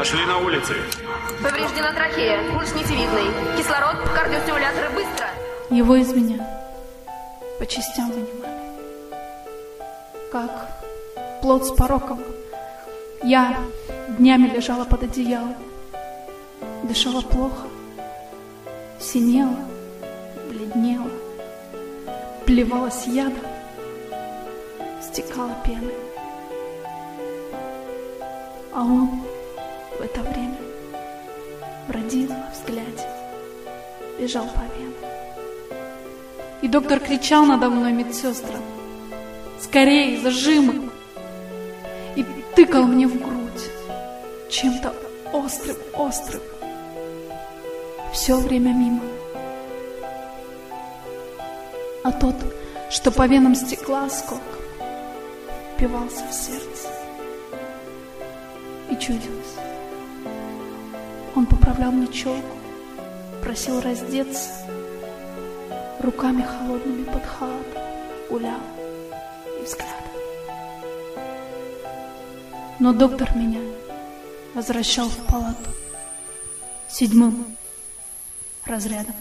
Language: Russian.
Нашли на улице. Повреждена трахея, пульс нитевидный. Кислород, кардиостимуляторы, быстро! Его из меня по частям вынимали. Как плод с пороком. Я днями лежала под одеялом. Дышала плохо. Синела, бледнела. Плевалась ядом. Стекала пеной. А он это время бродил во взгляде, бежал по венам. И доктор кричал надо мной медсестрам. Скорее, зажимы! И тыкал мне в грудь чем-то острым-острым. Все время мимо. А тот, что по венам стекла осколком, впивался в сердце. И чудилось. Он поправлял мне челку, просил раздеться, руками холодными под халатом гулял и взглядом. Но доктор меня возвращал в палату седьмым разрядом.